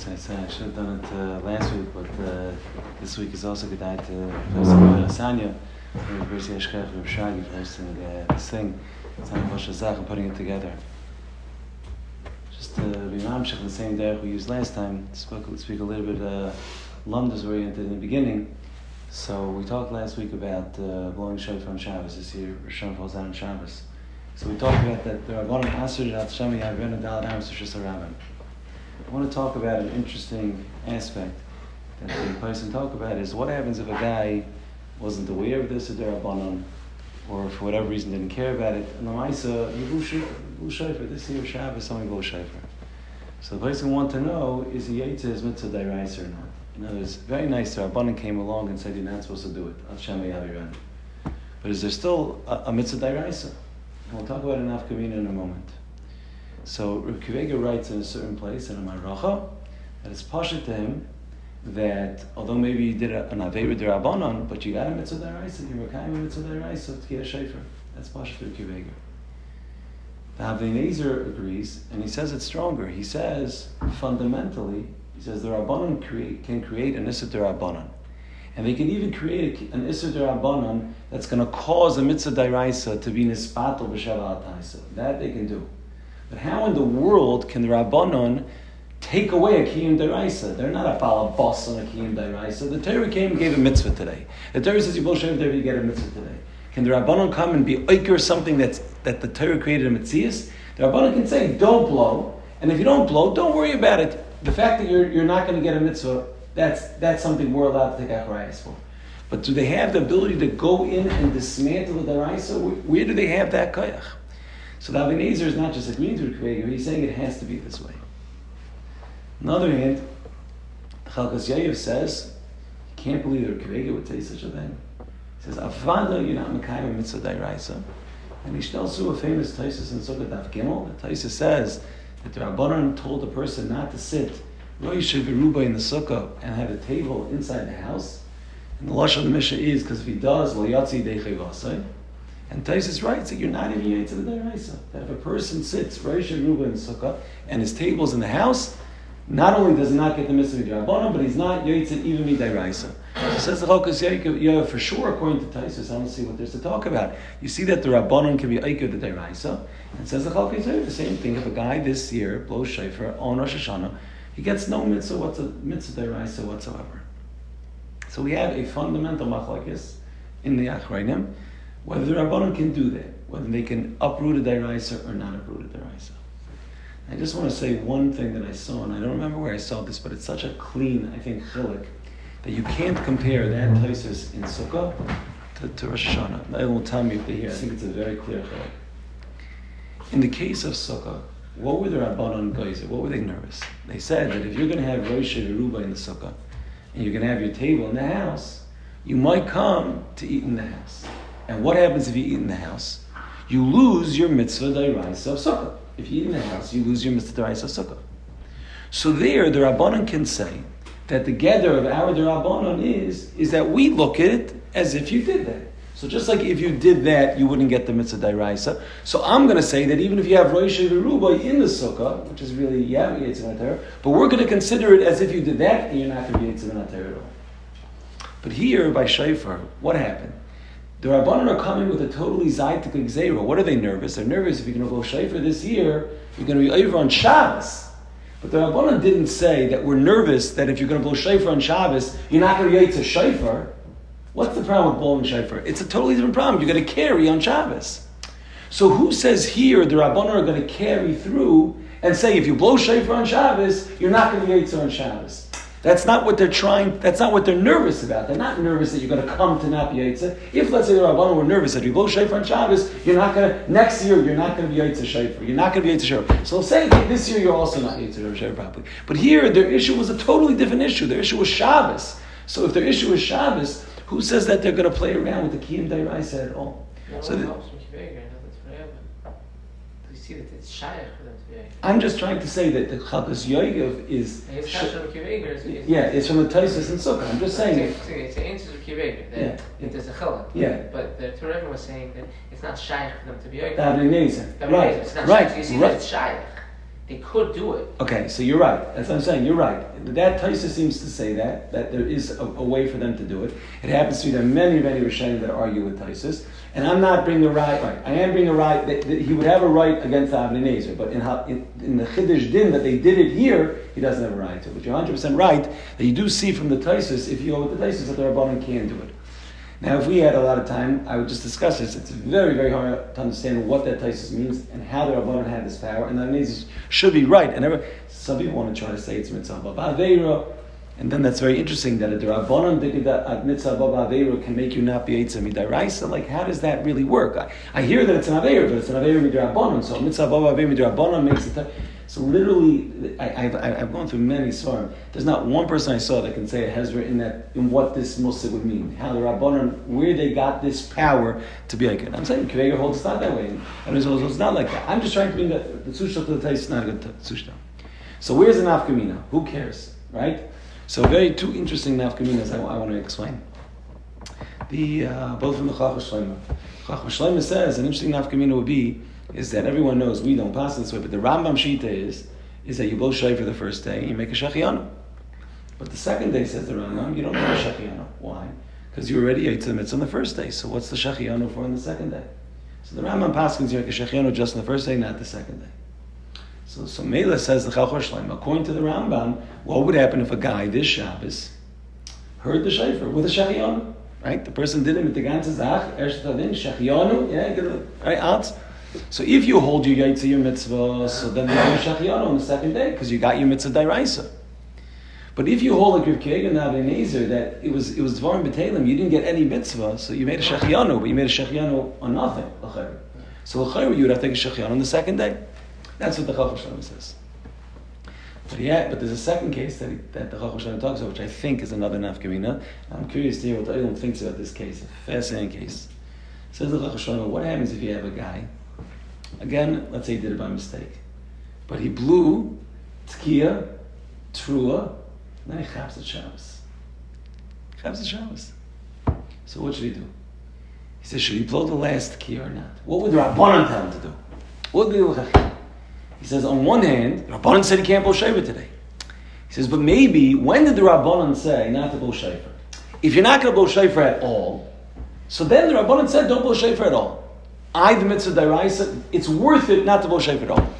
Shabbos. I I should have done it uh, last week, but uh, this week is also good night to Professor Asanya, University of Shkech, Reb uh, thing. It's on putting it together. Just to be mamshach the same day we used last time, spoke, speak a little bit uh, London's oriented in the beginning. So we talked last week about uh, blowing shofar on Shabbos. This year, Hashanah falls out on Shabbos. So we talked about that the Rabbanim Shemi Dal Amos Shus Rabbin. I want to talk about an interesting aspect that the person talk about is what happens if a guy wasn't aware of this Rabbanon or for whatever reason didn't care about it. And the Maisa, you this year Shabbos, blew shofar. So the person want to know is he Yaitz his mitzvah deraisa or not. In other words, very nice. The Rabbanon came along and said you're not supposed to do it. Al Shemi But is there still a, a mitzvah deraisa? And we'll talk about an afkamina in a moment. So Rav writes in a certain place in a Maracha that it's pasha to him that although maybe you did a, an Aveira Derabanan, but you got a mitzvah deraisa, you were kind of mitzvah deraisa to get shayfer. That's pasha to Rav. The Havnei agrees, and he says it's stronger. He says fundamentally, he says the Rabbanon create, can create an Issa Derabanan. And they can even create an Issa Derabanan that's going to cause a mitzvah deraisa to be nispatel b'sheva That they can do. But how in the world can the Rabbanon take away a kiyum deraisa? They're not a bala boss on a kiyum deraisa. The Torah came and gave a mitzvah today. The Torah says you both there you get a mitzvah today. Can the Rabbanon come and be oiker something that's, that the Torah created a mitzvah? The Rabbanon can say, don't blow. And if you don't blow, don't worry about it. The fact that you're, you're not going to get a mitzvah, that's, that's something we're allowed to take achrayas for. But do they have the ability to go in and dismantle the deraisa? Where do they have that koyach? So the Avnei Nezer is not just agreeing to the Kvega, he's saying it has to be this way. On the other hand, Chalkas Yayev says, he can't believe that Kvega would say such a thing. He says, Avada, not Mekayim Mitzvah Dairaisa. And he tells you a famous Taisus in Sukkot Daf Gimel. The Taisus says that the Rabbanan told a person not to sit Rosh Viruba in the Sukkah and have a table inside the house. And the Lush of the Mishnah is because if he does, Lo Yatzi Deichei and Taisus writes that you're not even Yaitz of the Daraisa. That if a person sits Rosh Ruba in Sukkah and his table's in the house, not only does he not get the mitzvah Rabbanon, but he's not Yaitz even mi Daraisa. So says the Chokas Yaakov, for sure, according to Taisus, I don't see what there's to talk about. You see that the Rabbanon can be Aikir the Daraisa, and says the Chokas Yaakov, the same thing. If a guy this year blows Shofar on Rosh Hashanah, he gets no mitzvah, what's a mitzvah Daraisa whatsoever. So we have a fundamental machlokes in the Achrayim whether the Rabbanon can do that, whether they can uproot a deraisa or not uproot a deraisa. I just want to say one thing that I saw, and I don't remember where I saw this, but it's such a clean, I think, chilik, that you can't compare that places in Sukkah to, to Rosh Hashanah. They will tell me if they hear. I think it's a very clear chilik. In the case of Sukkah, what were the Rabbanon Geyser? What were they nervous? They said that if you're going to have Rosh Ruba in the Sukkah, and you're going to have your table in the house, you might come to eat in the house. And what happens if you eat in the house? You lose your mitzvah deraisa of sukkah. If you eat in the house, you lose your mitzvah deraisa of sukkah. So there, the rabbanon can say that the gather of our rabbanon is is that we look at it as if you did that. So just like if you did that, you wouldn't get the mitzvah deraisa. So I'm going to say that even if you have Viruba in the sukkah, which is really yeah yitzvah but we're going to consider it as if you did that, and you're not going to be yitzvah at all. But here by shofar, what happened? The Rabbanon are coming with a totally Zaitik Xera. What are they nervous? They're nervous if you're going to go Shaifer this year, you're going to be over on Shabbos. But the Rabbanon didn't say that we're nervous that if you're going to blow Shaifer on Shabbos, you're not going to be to Shaifer. What's the problem with blowing Shaifer? It's a totally different problem. You're going to carry on Shabbos. So who says here the Rabbanon are going to carry through and say if you blow Shaifer on Shabbos, you're not going to be on Shabbos? That's not what they're trying, that's not what they're nervous about. They're not nervous that you're going to come to Nap Yaitza. If, let's say, the Rabbanon were nervous that you blow Shayfer on Shabbos, you're not going to, next year, you're not going to be Yaitza Shayfer. You're not going to be Yaitza Shayfer. So say this year you're also not Yaitza Shayfer properly. But here, their issue was a totally different issue. Their issue was Shabbos. So if their issue is Shabbos, who says that they're going to play around with the Kiyim Dairaisa at all? No, so the, see that it's shaykh for them to be I'm just trying to say that the Chalkas Yoigav is. It's sh- from Kiveger. Yeah, it's from the Taisus and Sukkah. I'm just saying it. It's an answer of Kiveger. Yeah. There's a chiluk. Yeah. But the Torah was saying that it's not shaykh for them to be yoigav. Right. It's not right. So you see right. that it's shaykh. they could do it. Okay, so you're right. That's what I'm saying. You're right. That Taisa seems to say that that there is a, a, way for them to do it. It happens to be there are many, many Rishonim that argue with Taisus, and I'm not bringing a right. Right, I am bringing a right that, that he would have a right against Avnei Nezer, but in, in, the Chiddush Din that they did it here, he doesn't have a right to. it. But you're 100 percent right that you do see from the Taisus, if you go with the Taisus, that the Rabbanim can do it. Now, if we had a lot of time, I would just discuss this. It's very, very hard to understand what that Taisus means and how the Rabbanon had this power. And that means should be right. And every, some people want to try to say it's mitzvah baba and then that's very interesting that the Rabbanon at mitzvah baba can make you not be eitzah. Like, how does that really work? I, I hear that it's an aveira, but it's an aveira midrabanon. So mitzvah baba aveira midrabanon makes it. So literally, I, have I've gone through many svarim. There's not one person I saw that can say a hezra in that in what this musa would mean. How the rabbanon, where they got this power to be like it. I'm saying Kvega holds not that way, and it's, it's not like that. I'm just trying to mean that the sushta to the taste is not a good sushta. So where's the nafkamina? Who cares, right? So very two interesting nafkaminas I, I want to explain. The uh, both from the Chochmas Shlomo. Chochmas Shlomo says an interesting nafkamina would be is that everyone knows we don't pass this way, but the Rambam Shita is is that you blow shay for the first day and you make a shachianu. But the second day says the Rambam, you don't make a shachianu. Why? Because you already ate the mitzvah on the first day. So what's the shachianu for on the second day? So the Rambam paskins you make a shachianu just on the first day, not the second day. So, so Mela says the Chalchor Shleim, according to the Rambam, what would happen if a guy this Shabbos heard the shayfer with a shachianu? Right? The person did it with the ganze Zach, Ersh Tadin, yeah, right, out. So if you hold your yaitza your mitzvah, so then you have shachianu on the second day because you got your mitzvah dairaisa. But if you hold like Rav Kagan Nezer that it was it was dvarim b'telim, you didn't get any mitzvah, so you made a shachianu, but you made a shachianu on nothing. So l'chayr you would have to take a shachianu on the second day. That's what the Chacham Shalom says. But yeah, but there's a second case that, he, that the Chacham Shalom talks about, which I think is another nafkamina. I'm curious to hear what the thinks about this case. A fascinating case. Says the Chacham Shalom, what happens if you have a guy Again, let's say he did it by mistake. But he blew Tkiya, Trua, and then he chaps the Shabbos. Chaps the Shabbos. So what should he do? He says, should he blow the last Tkiya or not? What would the Rabbanan tell him to do? What would be the He says, on one hand, the Rabbanan said he can't blow Shavuot today. He says, but maybe, when did the Rabbanan say not to blow Shofar? If you're not going to blow Shofar at all, so then the Rabbanan said don't blow Shofar at all. I, the mitzvah deraisa, it's worth it not to blow shofar at all.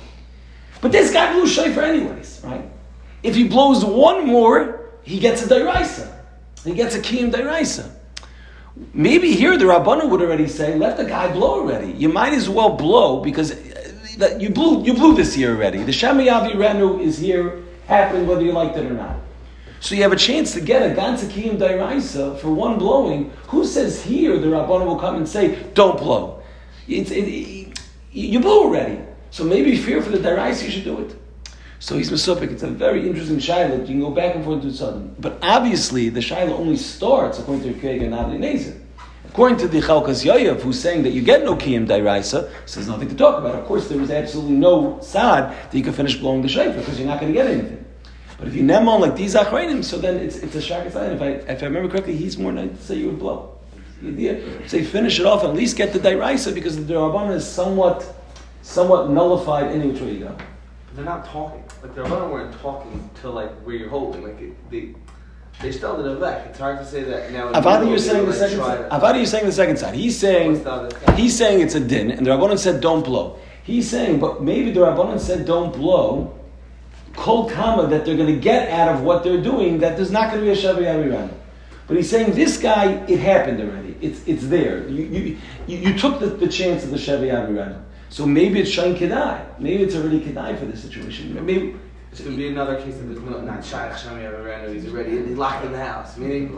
But this guy blew shofar anyways, right? If he blows one more, he gets a deraisa. He gets a kiyum deraisa. Maybe here the Rabbanu would already say, let the guy blow already. You might as well blow because uh, you blew, you blew this year already. The Shemayavi Renu is here, happening whether you liked it or not. So you have a chance to get a Ganza Kiyum Dairaisa for one blowing. Who says here the Rabbanu will come and say, don't blow? It, it, you blew already. So maybe fear for the darais, you should do it. So he's Mesopik. It's a very interesting shiloh. You can go back and forth to sudden. But obviously, the shiloh only starts according to Keg and. According to the Chalkas Yayav, who's saying that you get no Kiyim Dairaisa, there's nothing to talk about. Of course, there is absolutely no sad that you can finish blowing the shofar because you're not going to get anything. But if you nemon like these Achrayim, so then it's, it's a Shakas If I, if I remember correctly, he's more than to say you would blow The idea. Say finish it off, at least get the dairaisa because the Rabbanan is somewhat, somewhat nullified any which way you go. They're not talking. Like the Rabbanan weren't talking to like where you're holding. Like they, they still did a vec. It's hard to say that now. Avadi, you're saying the second side. You're saying the second side. He's saying he's saying it's a din, and the Rabbanan said don't blow. He's saying, but maybe the Rabbanan said don't blow. Kol kama that they're going to get out of what they're doing that there's not going to be a shavi aviran. But he's saying this guy, it happened already. It's, it's there. You, you, you, you took the, the chance of the Chevy Avirana. So maybe it's Shain Kedai. Maybe it's already Kedai for this situation. Maybe it to be another case of it's not, not Shai Shami Avirana. He's already he's locked in the house. Meaning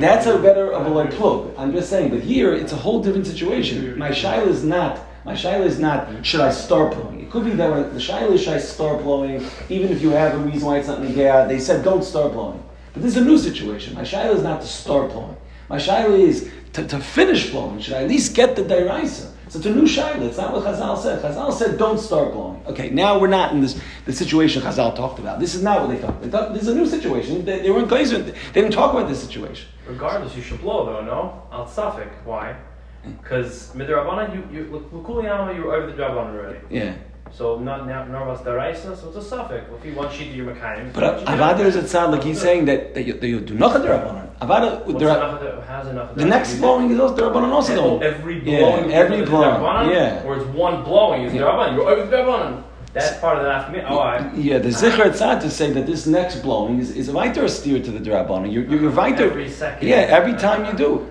that's a better of a like plug. I'm just saying. But here it's a whole different situation. My shaila is not. My shaila is not. Should I start blowing? It could be that the shaila is should I start blowing, even if you have a reason why it's not negaya. They said don't start blowing. But this is a new situation. My shaila is not to start blowing. My shaila is to, to finish blowing. Should I at least get the dairaisa? So it's a new shaila. It's not what Chazal said. Chazal said, don't start blowing. Okay, now we're not in this the situation Chazal talked about. This is not what they thought. They this is a new situation. They, they weren't glazing. They didn't talk about this situation. Regardless, you should blow though, no? Al Safik. Why? Because Midrabana, you you Lukuliyama, you were over the job already. Yeah. So not Normas Daraisa, so it's a suffix. If you want sheet of your Makayim. But Avada is a like he's saying that, that you, that you do not derabanan. Avada, What's dera- the, how's enough the next blowing is also derabanan also going. every Yeah, blowing. every is blowing, yeah. Or it's one blowing is Yeah. Darabanan. You're over. That's part of the aftermath. Oh, I. Yeah, the Zichar Tzad to say that this next blowing is, is a weiter steer to the Derabanan. You're, you're, you're weiter. Every second. Yeah, every time you do.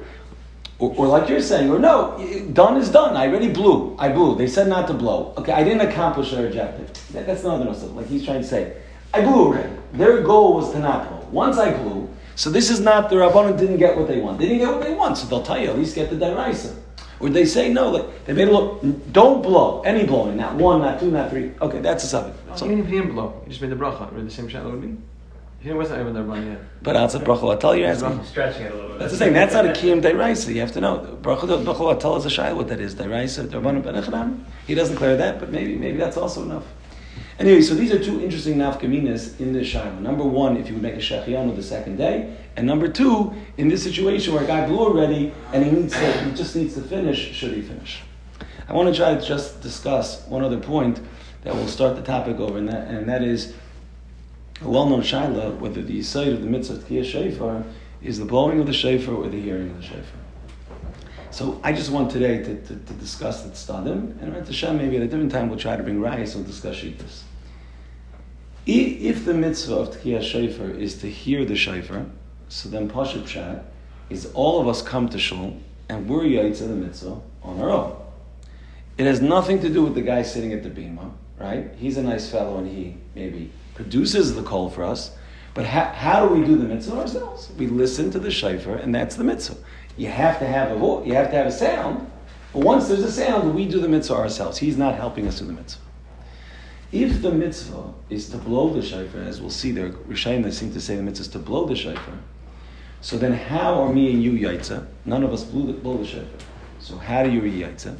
Or, or like you're saying, or no, done is done. I already blew. I blew. They said not to blow. Okay, I didn't accomplish their objective. That, that's not the Like he's trying to say, I blew already. Their goal was to not blow. Once I blew, so this is not the Rabbanon didn't get what they want. They didn't get what they want, so they'll tell you at least get the Deraisa. Or they say no, like they made a look. Don't blow any blowing, not one, not two, not three. Okay, that's a subject. So, Even if he didn't blow, he just made the bracha. Read the same shot would be. He wasn't even there running yet. but outside bracha, I tell you, asking. I'm stretching it a little bit. That's the thing. That's not a kiyum deraisa. You have to know. Bracha bracha tell us a shay what that is. Deraisa derbanim benechanam. He doesn't clear that, but maybe maybe that's also enough. Anyway, so these are two interesting nafkaminas in this shayla. Number one, if you would make a shechianu the second day, and number two, in this situation where a guy blew already and he needs to, he just needs to finish, should he finish? I want to try to just discuss one other point that will start the topic over, and that, and that is a well-known shaila whether the side of the mitzvah of Tkiyah Shofar is the blowing of the shofar or the hearing of the shofar. So I just want today to, to, to discuss the tzadim, and at maybe at a different time we'll try to bring rayas and discuss shittas. If the mitzvah of Tkiyah Shofar is to hear the shofar, so then Pashup Pshat is all of us come to shul and we're yaitz the mitzvah on our own. It has nothing to do with the guy sitting at the bima, right? He's a nice fellow and he maybe produces the call for us. But how, how do we do the mitzvah ourselves? We listen to the shofar, and that's the mitzvah. You have to have a vo- you have to have a sound. But once there's a sound, we do the mitzvah ourselves. He's not helping us do the mitzvah. If the mitzvah is to blow the shofar, as we'll see there, Rishayim they seem to say the mitzvah is to blow the shofar. So then, how are me and you yaitza? None of us blew the, blow the shofar. So how do you yaitza?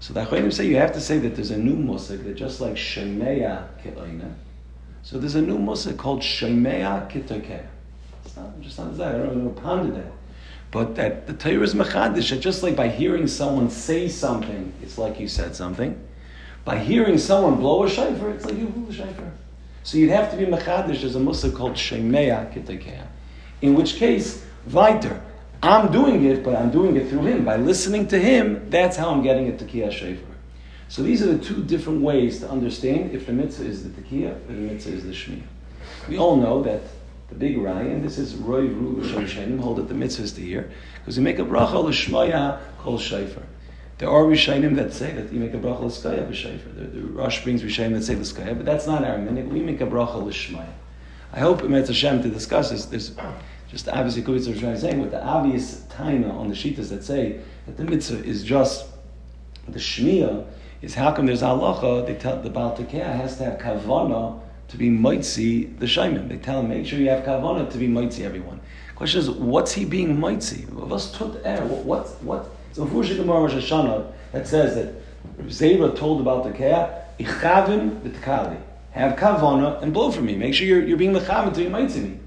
So the Achronim say you have to say that there's a new musik that just like Shemeya Ke'oina, so there's a new musik called Shemeya Kitokeh. It's not just not that. I don't know pondered that. But that the Torah is machadish, just like by hearing someone say something, it's like you said something. By hearing someone blow a shofar, it's like you blew a shofar. So you'd have to be machadish. There's a musik called Shemeya Kitokeh. In which case, Viter, I'm doing it, but I'm doing it through him. By listening to him, that's how I'm getting it to Kiyah Shofar. So these are the two different ways to understand if the mitzvah is the Tekiyah or the mitzvah is the Shmiyah. We all know that the big Rai, and this is Roy Ru Shenim, hold that the mitzvah is to hear, because we make a bracha l'shmaya kol shofar. There are Rishonim that say that you make a bracha l'skaya b'shofar. The, the Rosh brings Rishonim that say l'skaya, but that's not our. We make a bracha l'shmaya. I hope Emet Hashem to discuss this. There's just obviously Kuvitz is saying with the obvious taina on the shitas that say that the mitzvah is just the shmiyah is how come there's halacha? They tell the Baal has to have kavana to be mitzi the shaymin. They tell him make sure you have kavana to be mitzi everyone. Question is, what's he being mitzi? What's tut er? What what? So Fushik Gemara Rosh Hashanah that says that Zera told about the Tekeh, ichavim b'tkali. Have kavana and blow for me. Make sure you're, you're being lechavim to be mitzi me.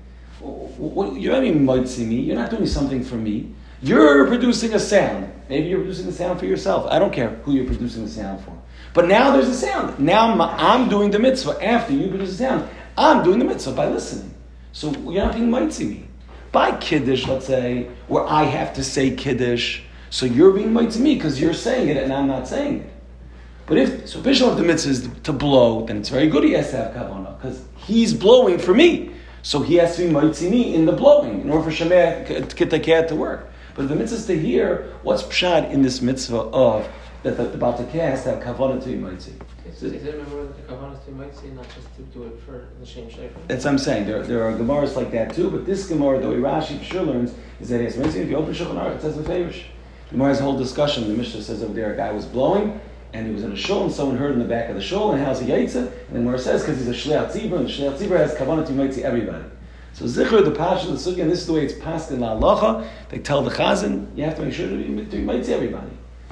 You're not being mitzi me. You're not doing something for me. You're producing a sound. Maybe you're producing a sound for yourself. I don't care who you're producing the sound for. But now there's a sound. Now I'm, doing the mitzvah after you produce a sound. I'm doing the mitzvah by listening. So you're not being mitzi me. By kiddush, let's say, where I have to say kiddush, so you're being mitzi me because you're saying it and I'm not saying it. But if so, Bishop of the mitzvah is to blow, then it's very good he has to have kavanah because he's blowing for me. So he has to be mitzi me in the blowing in order for shemeh kitakeh to work. But the mitzvah is to hear what's pshad in this mitzvah of that the, the Baal Tekeh has to have kavanah to be mitzi. Is it remember the Kavanas to say not just to do it for the same shape? That's what I'm saying. There, there are Gemaras like that too, but this Gemara, the way Rashi sure learns, is that yes, if you open Shulchan Aruch, it says the favorish. The Gemara has a whole discussion. The Mishnah says over there a guy was blowing, and he was in a shul, and someone heard in the back of the shul, and how's he yaitza? And the Gemara says because he's a shliach tzibur, and the shliach tzibur has kavanah to mitzi everybody. So Zikr, the Pasha, the and this is the way it's passed in La Halacha. They tell the Chazan, you have to make sure to to everybody.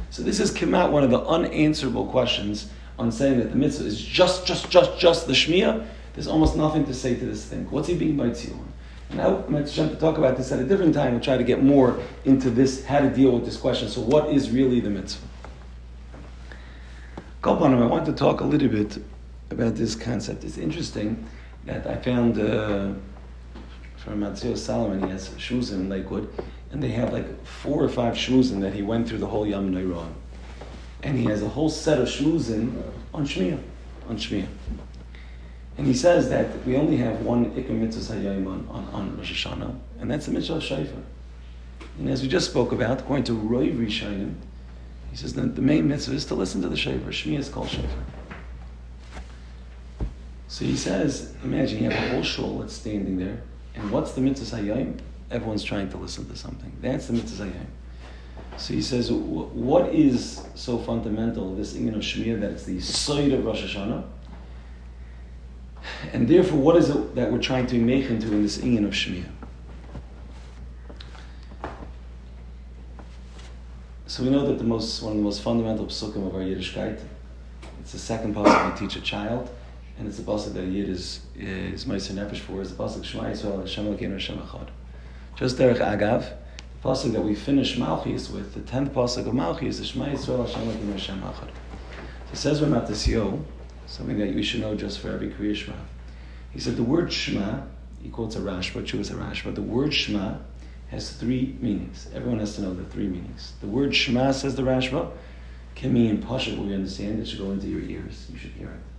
So this has come out one of the unanswerable questions on saying that the mitzvah is just, just, just, just the Shmiya. There's almost nothing to say to this thing. What's he being mitzi on? And I want to talk about this at a different time. We'll try to get more into this, how to deal with this question. So what is really the mitzvah? Kolpanim, I want to talk a little bit about this concept. It's interesting that I found uh, from Matisyahu Salomon, he has shoes in Lakewood, and they have like four or five in that he went through the whole Yom Neirah. And he has a whole set of in on Shmiyah, on Shmiyah. And he says that we only have one Ikar Mitzvah Hayayim on, on, on Rosh Hashanah, and that's the Mitzvah Shaifa. And as we just spoke about, according to Roy Rishonim, he says that the main mitzvah is to listen to the Shaifa. Shmiyah is called Shaifa. So he says, imagine you have a whole shul that's standing there, and what's the mitzvah Hayayim? Everyone's trying to listen to something. That's the mitzvah Hayayim. So he says, what is so fundamental, this Inyan of Shmiyah, that it's the side of Rosh Hashanah? And therefore, what is it that we're trying to make into in this Inyan of Shmiyah? So we know that the most one of the most fundamental psukim of our Yiddishkeit, it's the second we teach a child, and it's the pasuk that a Yid is is Meiser Nefesh for, is the pasuk Shema Yisrael Hashem Elokeinu Hashem Echad. Just derech agav, the pasuk that we finish Malchus with, the tenth pasuk of Malchus is Shema Yisrael Hashem Elokeinu Hashem Echad. So it says by Matisyahu, something that we should know just for every Kriya Shema. He said the word Shema, he quotes a Rashba, Chu is a Rashba, the word Shema has three meanings. Everyone has to know the three meanings. The word Shema, says the Rashba, can mean Pasha, we understand it should go into your ears. You should hear it.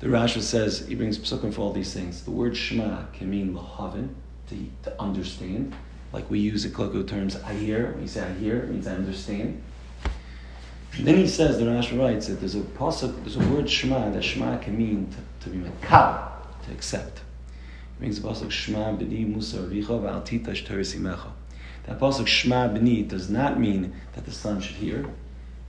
The Rashba says, he brings psukim for all these things. The word Shema can mean lahavin, to, to understand. Like we use in colloquial terms, I hear. When you say I hear, it means I understand. And then he says, the Rashba writes that there's a pasuk, there's a word Shema, that Shema can mean to, to be mekal, to accept. It brings the pasuk Shema b'ni Musa avicha v'al titash teresimecha. That pasuk Shema b'ni does not mean that the son should hear,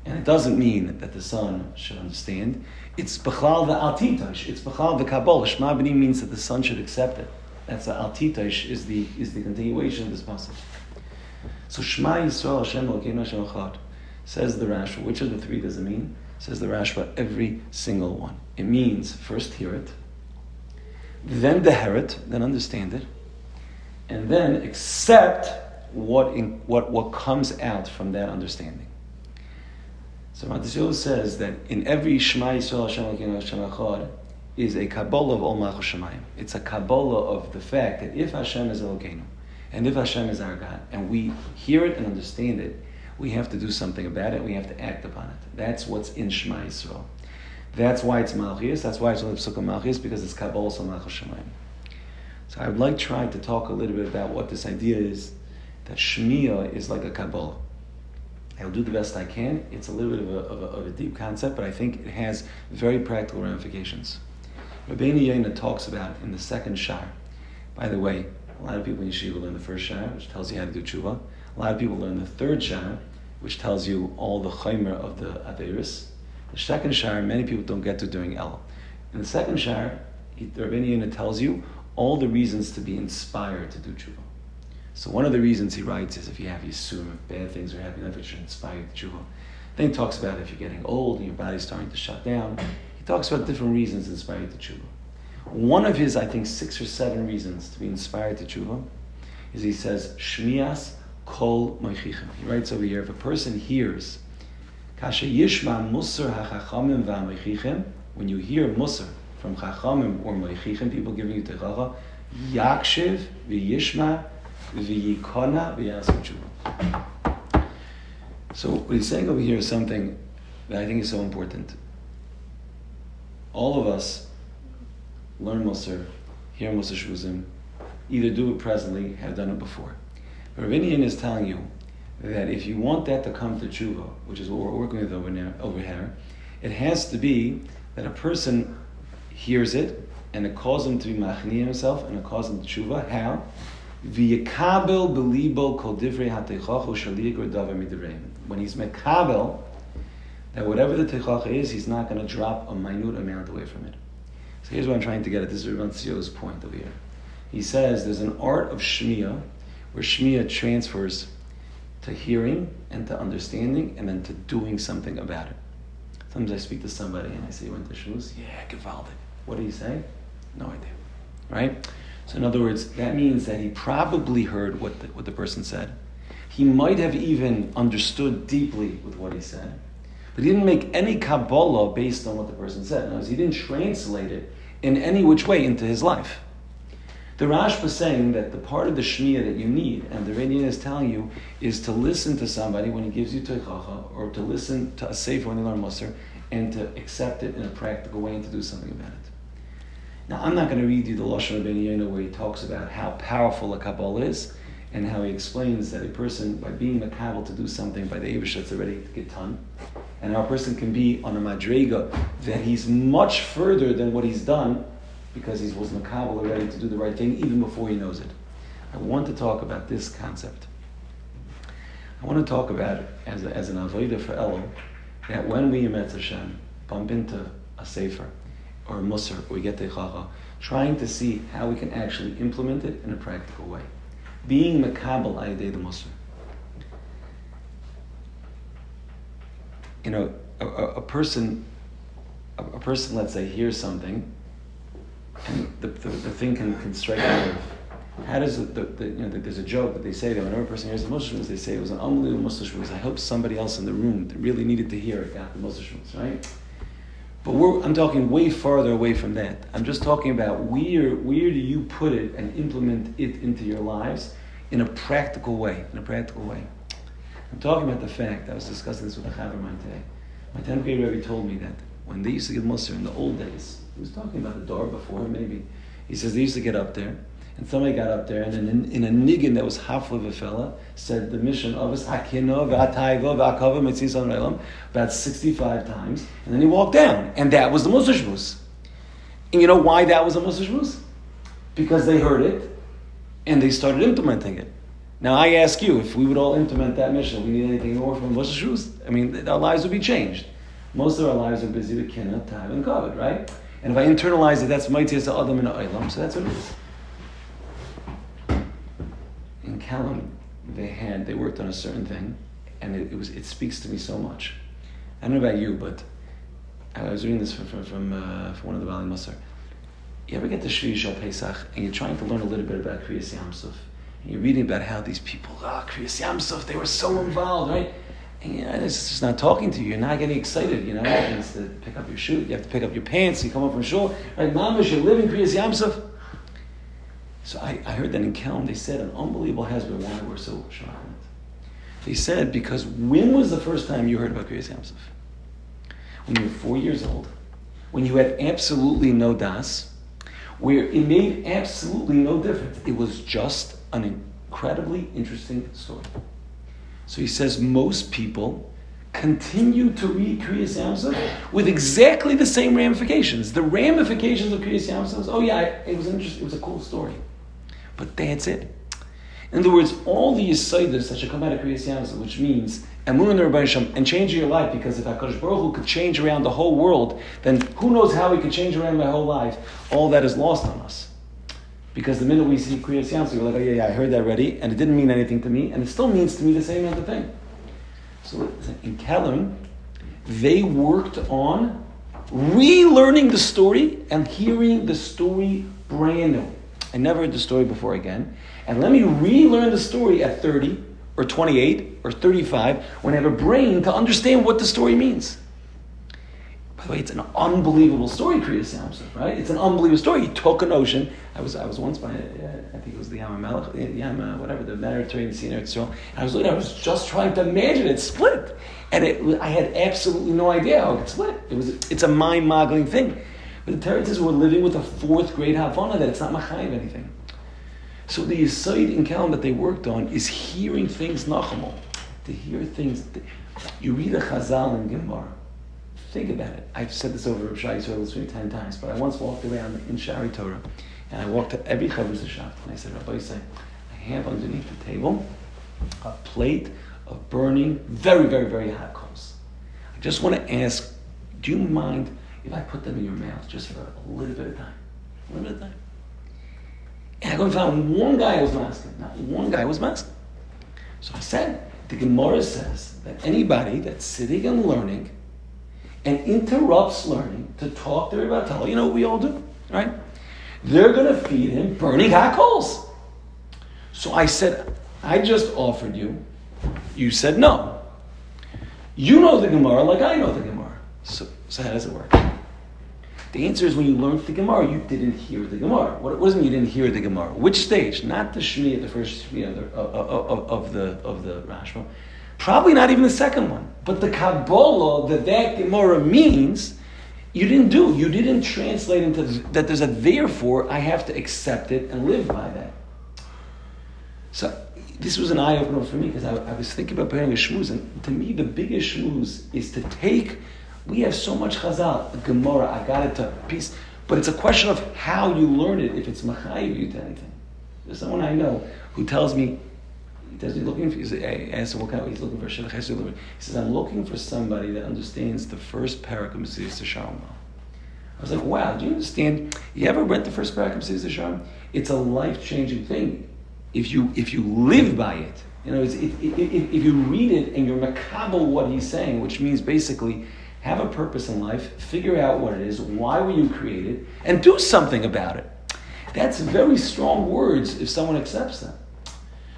and it doesn't mean that the son should understand. It's b'chlal v'al titash. It's b'chlal v'kabol. Shema b'ni means that the son should accept it. That's the al titash is the is the continuation of this pasuk. So Shema Yisrael Hashem Elokeinu Hashem Echad. Says the Rashba. Which of the three does it mean? Says the Rashba. Every single one. It means first hear it then deher it, then understand it, and then accept what, in, what, what comes out from that understanding. So Matisyahu says that in every Shema Yisrael Hashem Elokeinu Hashem Echad is a Kabbalah of Ol Shemayim. It's a Kabbalah of the fact that if Hashem is Elokeinu, and if Hashem is our God, and we hear it and understand it, we have to do something about it, we have to act upon it. That's what's in Shema Yisrael. That's why it's Malchus. That's why it's only Malchus, because it's Kabbalah so Malchus. So I would like try to talk a little bit about what this idea is, that Shmiya is like a Kabbalah. I'll do the best I can. It's a little bit of a, of a, of a deep concept, but I think it has very practical ramifications. Rabbeinu Yonah talks about in the second Shar. By the way, a lot of people in Yeshiva learn the first Shar, which tells you how to do tshuva. A lot of people learn the third Shar, which tells you all the chaymer of the Averis. The second Shar, many people don't get to during El. In the second Shar, Rabbeinu Yonah tells you all the reasons to be inspired to do tshuva. So one of the reasons he writes is if you have Yisur, if bad things are happening, that should inspire to tshuva. Then he talks about if you're getting old and your body's starting to shut down. He talks about different reasons to inspire you to tshuva. One of his, I think, six or seven reasons to be inspired to tshuva is he says, Shmias kol moichichem. He writes over here, if a person hears, Kasha yishma musar hachachamim v'amoichichem, when you hear musar from chachamim or moichichem, people giving you techacha, yakshiv v'yishma v'yikona v'yasim tshuva. So what he's saying over here is something that I think is so important. All of us learn Musar, hear Musar Shuzim, either do it presently, have done it before. Rabbeinu Yonah is telling you that if you want that to come to tshuva, which is what we're working with over, now, over here, it has to be that a person hears it and it causes him to be machni himself and it causes him to tshuva. How? V'yakabel belibo kol divrei midreim. When he's mekabel, that whatever the techacha is, he's not going to drop a minute amount away from it. So here's what I'm trying to get at. This is Rabban Tzio's point over here. He says there's an art of shmiya, where shmiya transfers to hearing and to understanding and then to doing something about it. Sometimes I speak to somebody and I say, you went to Shmuz? Yeah, gewaldig. What do you say? No idea. Right? So in other words, that means that he probably heard what the, what the person said. He might have even understood deeply with what he said. But he didn't make any Kabbalah based on what the person said. In other words, he didn't translate it in any which way into his life. The Rash was saying that the part of the Shmiya that you need, and the Radian is telling you, is to listen to somebody when he gives you Teichacha, or to listen to a Sefer when they learn Musar, and to accept it in a practical way and to do something about it. Now, I'm not going to read you the Lashon Rabbeinu Yonah where he talks about how powerful a Kabbalah is, and how he explains that a person, by being a Kabbalah to do something by the Abish that's already get done, and how a person can be on a Madrega that he's much further than what he's done because he was a Makabal already to do the right thing even before he knows it. I want to talk about this concept. I want to talk about as, a, as an avodah for Elo, that when we in Hashem bump into a Sefer or Musar, we get the Chacha, trying to see how we can actually implement it in a practical way. Being Makabal Ayadeh the Musar. You know, a, a, a person, a, a person, let's say, hears something and the, the, the thing can, can strike a nerve. How does it, the, the, you know, there's a joke that they say that whenever a person hears the Muslims, they say it was an unbelievable Muslims. I hope somebody else in the room that really needed to hear it got the Muslims, right? But I'm talking way farther away from that. I'm just talking about where, where do you put it and implement it into your lives in a practical way, in a practical way. I'm talking about the fact, I was discussing this with a Chaver mine today. My 10th grade Rebbe told me that when they used to give Musr in the old days, he was talking about the door before, maybe. He says they used to get up there, and somebody got up there, and in, in a niggin that was half of a fella, said the mission of us hakino mitzis about 65 times, and then he walked down, and that was the Musa Shvus. And you know why that was the Musa Shvus? Because they heard it, and they started implementing it. Now I ask you, if we would all implement that mission, we need anything more from Musa Shvus? I mean, our lives would be changed. Most of our lives are busy with kinna, time, and kavod, right? And if I internalize it, that's Maitzias Adam in Olam, so that's what it is. Kelm, they had, they worked on a certain thing, and it, it, was, it speaks to me so much. I don't know about you, but I was reading this from, from, from, uh, from one of the Bali Musar. You ever get to Shri Shal Pesach, and you're trying to learn a little bit about Kriyas Yamsuf, and you're reading about how these people, ah, oh, Kriyas Yamsuf, they were so involved, right? And, you know, it's just not talking to you. You're not getting excited. You know, you have to pick up your shoe. You have to pick up your pants. You come up from shul. Right, mamish, you're living Kriyas Yamsuf. So I, I heard that in Kelm, they said an unbelievable husband. Why we're so shocked. They said because when was the first time you heard about Kriyas Yamsuf? When you were four years old, when you had absolutely no das, where it made absolutely no difference. It was just an incredibly interesting story. So he says most people continue to read Kriyas Yamsuf with exactly the same ramifications. The ramifications of Kriyas Yamsuf oh yeah, it was interesting, it was a cool story. But that's it. In other words, all the Yisaidas that should come out of Kriyas Yamsuf, which means Emun and and changing your life, because if HaKadosh Baruch Hu could change around the whole world, then who knows how he could change around my whole life? All that is lost on us. Because the minute we see Kriyas Yamsuf, we're like, oh yeah, yeah, I heard that already, and it didn't mean anything to me, and it still means to me the same other thing. So in Kelm, they worked on relearning the story and hearing the story brand new. I never heard the story before again. And let me relearn the story at 30 or 28 or 35 when I have a brain to understand what the story means. By the way, it's an unbelievable story, Kriyas Yamsuf, right? It's an unbelievable story. He took an ocean. I was, I was once by, uh, I think it was the Yam Melech, Yam, uh, whatever, the Mediterranean Sea Israel. And I was looking, I was just trying to imagine it split. And it, I had absolutely no idea how it split. It was, it's a mind-boggling thing. But the Teretzes were living with a fourth grade Havana that it's not Machayev anything. So the Yisoid in Kelm that they worked on is hearing things Nachamal. To hear things. You read a Chazal in Gemara Think about it. I've said this over Shai Yisrael this week ten times, but I once walked around in Shari Torah, and I walked to every Chavrusa Shaft, and I said, Rabbi say, I have underneath the table a plate of burning, very, very, very hot coals. I just want to ask, do you mind if I put them in your mouth just for a little bit of time? A little bit of time. And I go and find one guy was masking. Not one guy was masking. So I said, the Gemara says that anybody that's sitting and learning and interrupts learning to talk to Rebbe you know what we all do, right? They're going to feed him burning hot coals. So I said, I just offered you. You said no. You know the Gemara like I know the Gemara. So, so how does it work? The answer is when you learned the Gemara, you didn't hear the Gemara. What, it mean you didn't hear the Gemara? Which stage? Not the Shmi at the first Shmi of the, of, of the, of the Rashba. Probably not even the second one. But the Kabbalah that that Gemara means, you didn't do. You didn't translate into that there's a therefore, I have to accept it and live by that. So this was an eye opener for me because I, I, was thinking about preparing a shmooze, and to me, the biggest shmooze is to take. We have so much Chazal, Gemara. I got it to piece, but it's a question of how you learn it. If it's machayiv you to anything. There's someone I know who tells me. He tells me looking for. I eh, asked him what kind. Of, he's looking for. He says I'm looking for somebody that understands the first parak of Mesilas Yesharim. I was like, wow, do you understand? You ever read the first parak of Mesilas Yesharim? It's a life changing thing if you if you live by it, you know, if, if, if you read it and you're makabel what he's saying, which means basically have a purpose in life, figure out what it is, why were you created, and do something about it. That's very strong words if someone accepts them.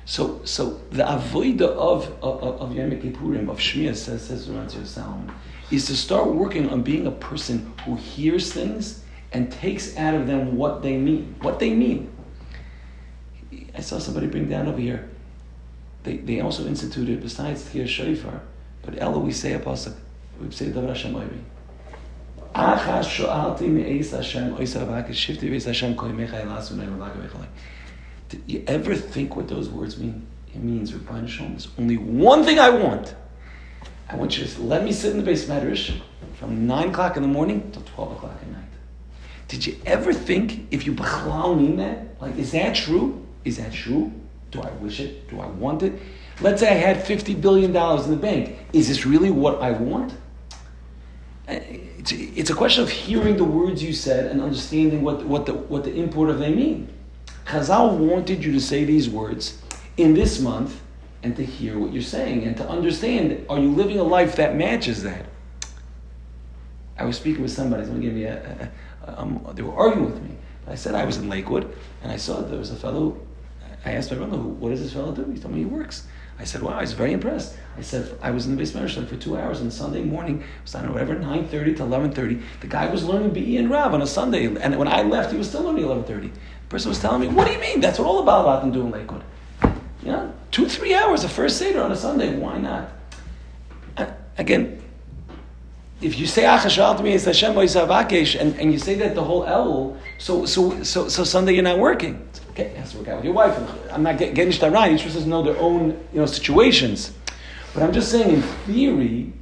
So, so the avoida of of, of Yom Kippurim of Shmiya says says Rav Salomon is to start working on being a person who hears things and takes out of them what they mean. What they mean. I saw somebody bring down over here. They, they also instituted, besides Tkir Shofar, but Ella, we say a pasuk. We say Davar Hashem Oyri. Achas sho'alti me'eis Hashem oisa avakis shifti Hashem koi. Did you ever think what those words mean? It means, Rabbi Shalom, there's only one thing I want. I want you to let me sit in the base medrash from 9 o'clock in the morning till 12 o'clock at night. Did you ever think, if you b'chlal mean that, like, is that true? Is that true? Do I wish it? Do I want it? Let's say I had $50 billion in the bank. Is this really what I want? Uh, it's a question of hearing the words you said and understanding what, what, the, what the import of they mean. Chazal wanted you to say these words in this month and to hear what you're saying and to understand are you living a life that matches that? I was speaking with somebody, someone gave me a, a, a um, they were arguing with me. I said I was in Lakewood and I saw there was a fellow I asked my brother, what does this fellow do? He told me he works. I said, wow, I was very impressed. I said, I was in the basement for two hours on Sunday morning. It was, I don't know, whatever, 9.30 to 11.30. The guy was learning B.E. and Rav on a Sunday. And when I left, he was still learning 11.30. The person was telling me, what do you mean? That's what all about about them doing Lakewood. You know, two, three hours, the first Seder on a Sunday. Why not? again, if you say Achashal to me it's Hashem and, and you say that the whole El, so so so so Sunday you're not working. Okay, it has to work out with your wife. I'm not getting, getting that right. Each person doesn't know their own you know, situations. But I'm just saying, in theory,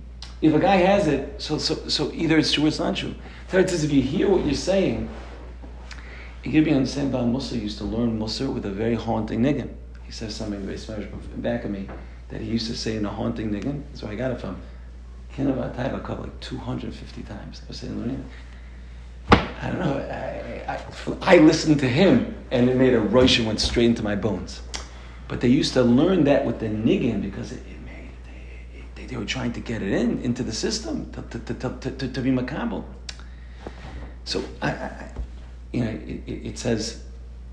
if a guy has it, so, so, so either it's true or it's not true. Third says, if you hear what you're saying, it can be understand about Musa used to learn Musa with a very haunting niggin. He says something very special back of me that he used to say in a haunting niggin. That's where I got it from. Kinnavat Taiva like 250 times. I was saying I don't know. I, I, I, listened to him, and it made a rush and went straight into my bones. But they used to learn that with the niggin because it, it made they, they, they, were trying to get it in into the system to, to, to, to, to, be makabel. So I, I, you know, it, it, it says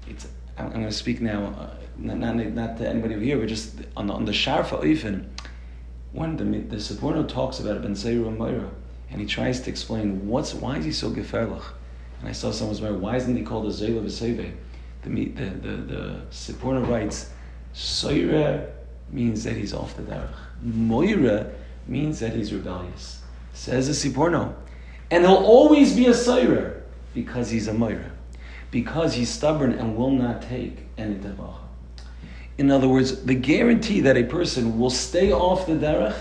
it's. I'm, going to speak now, uh, not, not, to anybody here, but just on the, on the Sharfa Oifen, when the the Seforno talks about Ben Zayru Moira, and he tries to explain what's why is he so geferlich. And I saw someone's wondering why isn't he called a Zayla V'Seve? The the the the Seforno writes, Soira means that he's off the derech. Moira means that he's rebellious. Says the Seforno. And he'll always be a Soira because he's a Moira. Because he's stubborn and will not take any devacha. In other words, the guarantee that a person will stay off the derech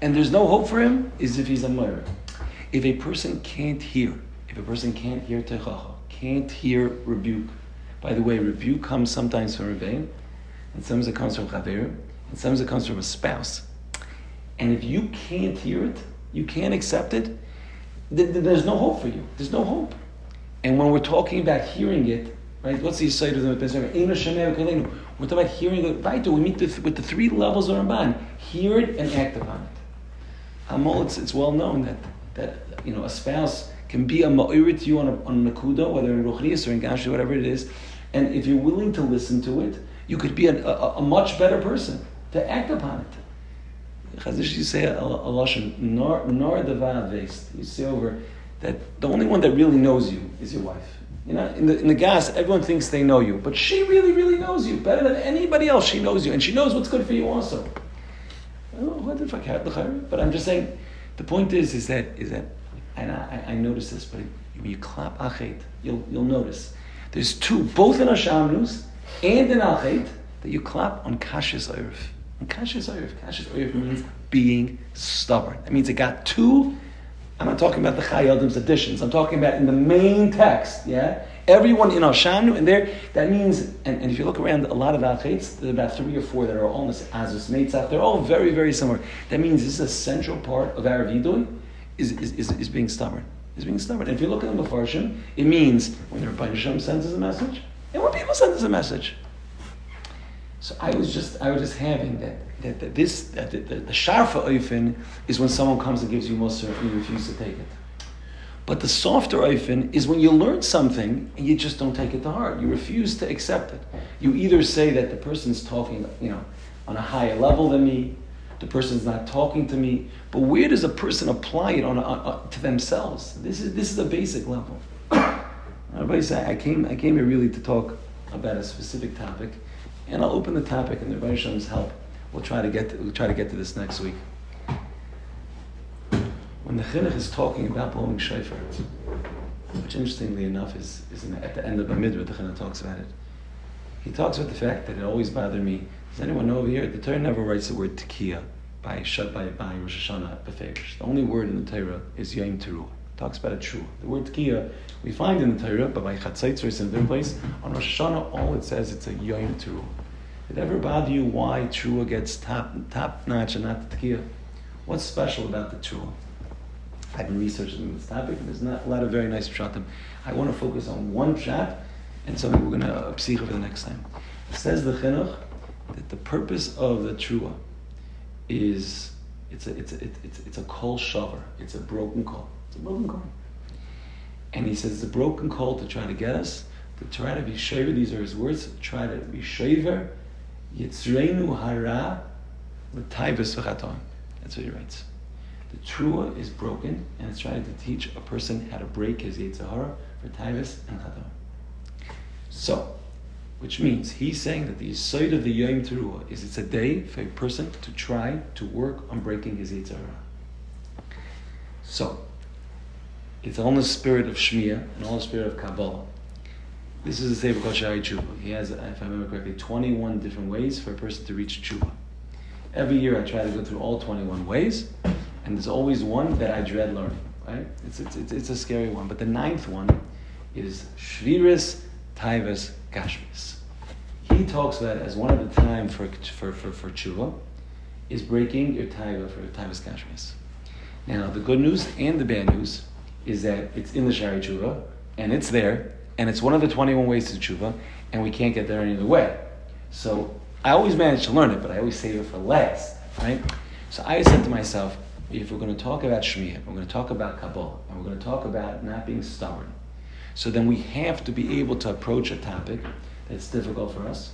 and there's no hope for him is if he's a Moira. If a person can't hear, if a person can't hear techacha, can't hear rebuke, by the way, rebuke comes sometimes from Rebbein, and sometimes it comes from Chaver, and sometimes it comes from a spouse. And if you can't hear it, you can't accept it, th- th- there's no hope for you. There's no hope. And when we're talking about hearing it, right, what's the side of the We're talking about hearing it. Right, we meet the, with the three levels of Ramban. Hear it and act upon it. Amol, it's, it's well known that that you know a spouse can be a ma'irit to you on a, on a nakuda, whether in ruchnias or in gashi, whatever it is, and if you're willing to listen to it, you could be a, a, a much better person to act upon it. Chazish, you say a, lashon nor nor vest. You say over that the only one that really knows you is your wife. You know, in the in the gas, everyone thinks they know you, but she really, really knows you better than anybody else. She knows you, and she knows what's good for you also. Oh, what I can't But I'm just saying, the point is, is that is that, and I, I notice this, but when you clap achet, you'll you'll notice there's two, both in Hashamnus and in achet, that you clap on kashis erev. And kashis erev, kashis erev means being stubborn. That means it got two. I'm not talking about the Chayadim's additions. I'm talking about in the main text. Yeah, everyone in Ashamnu, and there that means. And, and if you look around, a lot of achets, there's about three or four that are almost Azus Meitzach. They're all very, very similar. That means this is a central part of our vidui, is, is, is, is being stubborn. Is being stubborn. And if you look at the Mepharshim, it means when the Rebbeinu Shem sends us a message, and when people send us a message. So I was just, I was just having that, that, that this, that the, the, the sharfa oifen is when someone comes and gives you mussar and you refuse to take it. But the softer oifen is when you learn something and you just don't take it to heart. You refuse to accept it. You either say that the person's talking, you know, on a higher level than me, the person's not talking to me, but where does a person apply it on, a, a, to themselves? This is, this is a basic level. Everybody say, I came, I came here really to talk about a specific topic and I'll open the topic, and the Rebbe Shem's help, we'll try to get to, we'll try to get to this next week. When the chinuch is talking about blowing shofar, which interestingly enough is, is at the end of the midrash, the chinuch talks about it. He talks about the fact that it always bothered me. Does anyone know over here? The Torah never writes the word tekiah by by by Rosh Hashanah beferish. The only word in the Torah is yom teruah. Talks about a true. The word tekiah we find in the Torah, but by chatzaitzor is in a place. On Rosh Hashanah, all it says it's a yom teruah. Did it ever bother you why Trua gets top, top notch and not the? What's special about the Trua? I've been researching this topic, and there's not a lot of very nice pshatim. I want to focus on one pshat, and so we're going to psich for the next time. It says the chinuch that the purpose of the Trua is it's a, it's a, it's, it's a kol shaver. It's a broken call. It's a broken call. And he says it's a broken call to try to get us, to try to be shaver, these are his words, try to be shaver Yitzreinu hara l'taivus v'chaton. That's what he writes. The trua is broken, and it's trying to teach a person how to break his Yitzhahara for taivus and chaton. So, which means he's saying that the side of the Yom Teruah is it's a day for a person to try to work on breaking his Yitzhahara. So, it's all in the spirit of Shmiya and all the spirit of Kabbalah. This is the Sefer called Shaarei Tshuva. He has, if I remember correctly, 21 different ways for a person to reach Tshuva. Every year I try to go through all 21 ways, and there's always one that I dread learning, right? It's, it's, it's, a scary one. But the ninth one is Shviris Taivas Kashmis. He talks about as one of the time for, for, for, for Tshuva is breaking your Taiva for Taivas Gashmis. Now, the good news and the bad news is that it's in the Shaarei Tshuva, and it's there, and it's one of the 21 ways to tshuva, and we can't get there any other way. So I always manage to learn it, but I always save it for last, right? So I said to myself, if we're going to talk about Shmiya, we're going to talk about Kabbalah, and we're going to talk about not being stubborn, so then we have to be able to approach a topic that's difficult for us,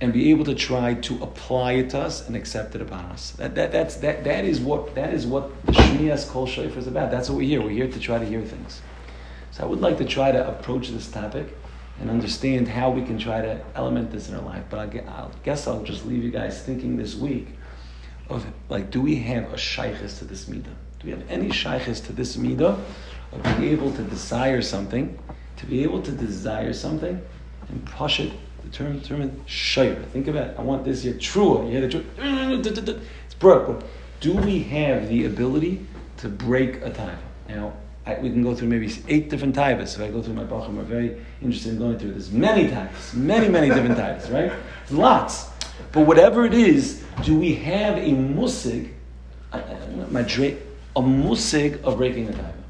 and be able to try to apply it to us and accept it upon us. That, that, that's, that, that, is what, that is what the Shmiyas Kol Shofar is about. That's what we're here. We're here to try to hear things. So I would like to try to approach this topic and understand how we can try to element this in our life. But I guess I'll just leave you guys thinking this week of like, do we have a shaykhis to this midah? Do we have any shaykhis to this midah of being able to desire something, to be able to desire something and push it, determine, determine shayr. Think about it. I want this here, true. You hear the true? It's broke. Do we have the ability to break a time? Now, I, we can go through maybe eight different types. If I go through my Bacham, we're very interested in going through this. Many types, many, many different types, right? Lots. But whatever it is, do we have a musig, a, a musig of breaking the time?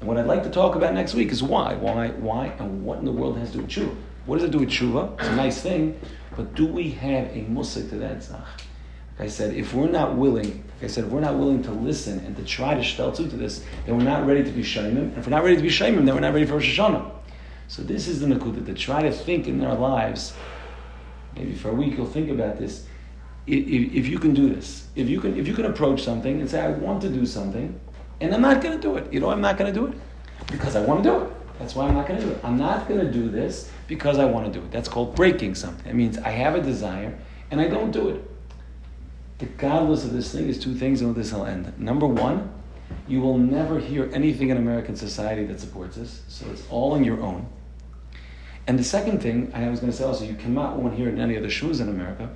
And what I'd like to talk about next week is why, why, why, and what in the world has to do with tshuva. What does it do with tshuva? It's a nice thing, but do we have a musig to that zach? Like I said, if we're not willing like I said, if we're not willing to listen and to try to shtelzu to this, then we're not ready to be shaymim. And if we're not ready to be shaymim, then we're not ready for Rosh Hashanah. So this is the nakuda to try to think in our lives. Maybe for a week you'll think about this. if, if you can do this, if you can, if you can approach something and say, I want to do something, and I'm not going to do it. You know, I'm not going to do it because I want to do it. That's why I'm not going to do it. I'm not going to do this because I want to do it. That's called breaking something. It means I have a desire and I don't do it. The godless of this thing is two things, and with this I'll end. Number one, you will never hear anything in American society that supports this, so it's all on your own. And the second thing, I was going to say also, you cannot won't in any other shoes in America,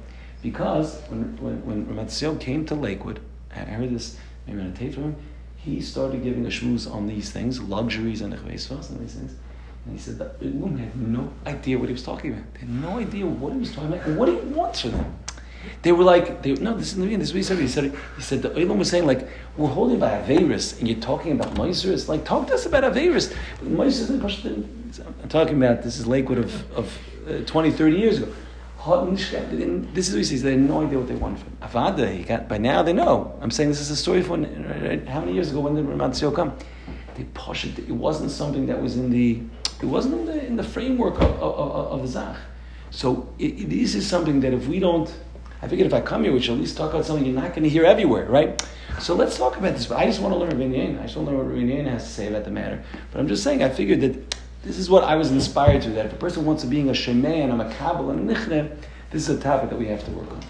because when, when, when Rav Matisyahu came to Lakewood, I heard this maybe on a tape from him, he started giving a shmooze on these things, luxuries and echveisvas and these things. And he said that the woman had no idea what he was talking about. They had no idea what he was talking about what he wants for them. They were like, they, no, this is this is what he said. He said, he said the Olam was saying like, we're holding by Averis and you're talking about Meiser. It's like, talk to us about Averis. Meiser I'm talking about, this is Lakewood of, of uh, 20, 30 years ago. This is what he says. They had no idea what they wanted from Avada. He got by now. They know. I'm saying this is a story from how many years ago when did Rav Matisyahu come? They pushed it. It wasn't something that was in the. It wasn't in the in the framework of, of, of, Zach. So it, it, this is something that if we don't, I figured if I come here, we should at least talk about something you're not going to hear everywhere, right? So let's talk about this. I just want to learn Rabbi I just want to learn what Rabbi has to say about the matter. But I'm just saying, I figured that this is what I was inspired to, that if a person wants to be a shemay and a makabel and a nichne, this is a topic that we have to work on.